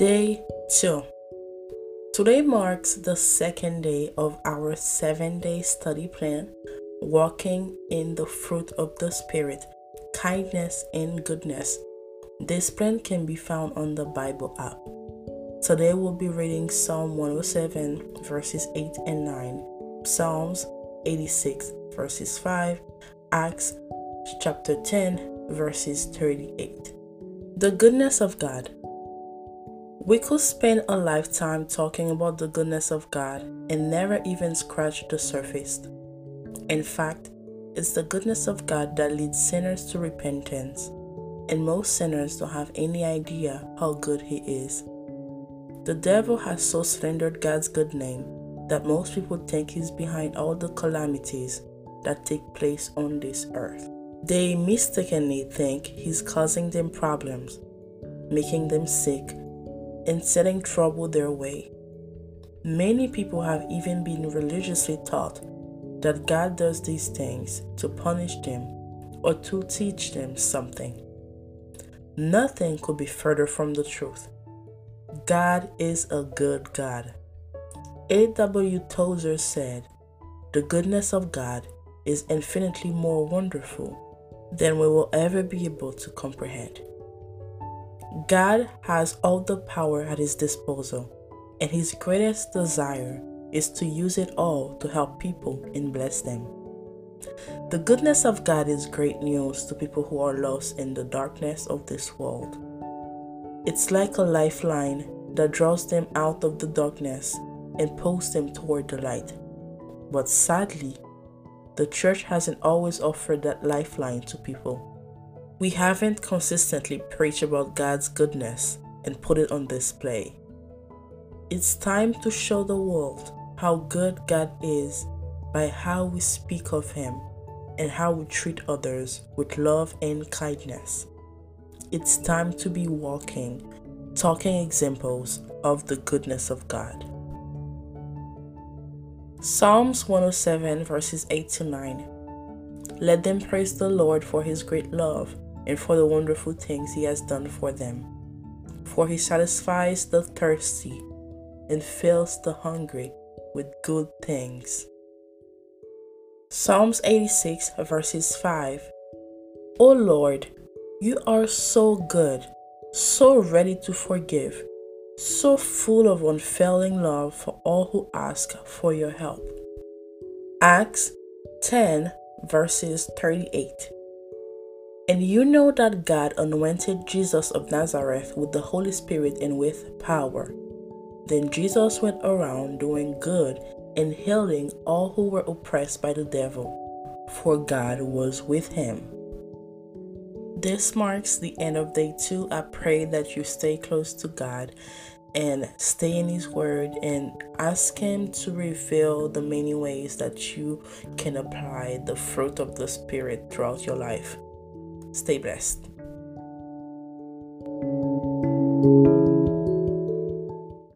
Day 2. Today marks the second day of our seven day study plan, Walking in the Fruit of the Spirit, Kindness and Goodness. This plan can be found on the Bible app. Today we'll be reading Psalm 107, verses 8 and 9, Psalms 86, verses 5, Acts chapter 10, verses 38. The goodness of God. We could spend a lifetime talking about the goodness of God and never even scratch the surface. In fact, it's the goodness of God that leads sinners to repentance, and most sinners don't have any idea how good He is. The devil has so slandered God's good name that most people think he's behind all the calamities that take place on this earth. They mistakenly think he's causing them problems, making them sick, and setting trouble their way. Many people have even been religiously taught that God does these things to punish them or to teach them something. Nothing could be further from the truth. God is a good God. A.W. Tozer said, The goodness of God is infinitely more wonderful than we will ever be able to comprehend. God has all the power at his disposal, and his greatest desire is to use it all to help people and bless them. The goodness of God is great news to people who are lost in the darkness of this world. It's like a lifeline that draws them out of the darkness and pulls them toward the light. But sadly, the church hasn't always offered that lifeline to people. We haven't consistently preached about God's goodness and put it on display. It's time to show the world how good God is by how we speak of Him and how we treat others with love and kindness. It's time to be walking, talking examples of the goodness of God. Psalms 107, verses 8 to 9. Let them praise the Lord for his great love and for the wonderful things he has done for them. For he satisfies the thirsty and fills the hungry with good things. Psalms 86, verses 5. O Lord, you are so good, so ready to forgive so full of unfailing love for all who ask for your help. Acts 10 verses 38. And you know that God anointed Jesus of Nazareth with the Holy Spirit and with power. Then Jesus went around doing good and healing all who were oppressed by the devil, for God was with him. This marks the end of day two. I pray that you stay close to God and stay in His Word and ask Him to reveal the many ways that you can apply the fruit of the Spirit throughout your life. Stay blessed.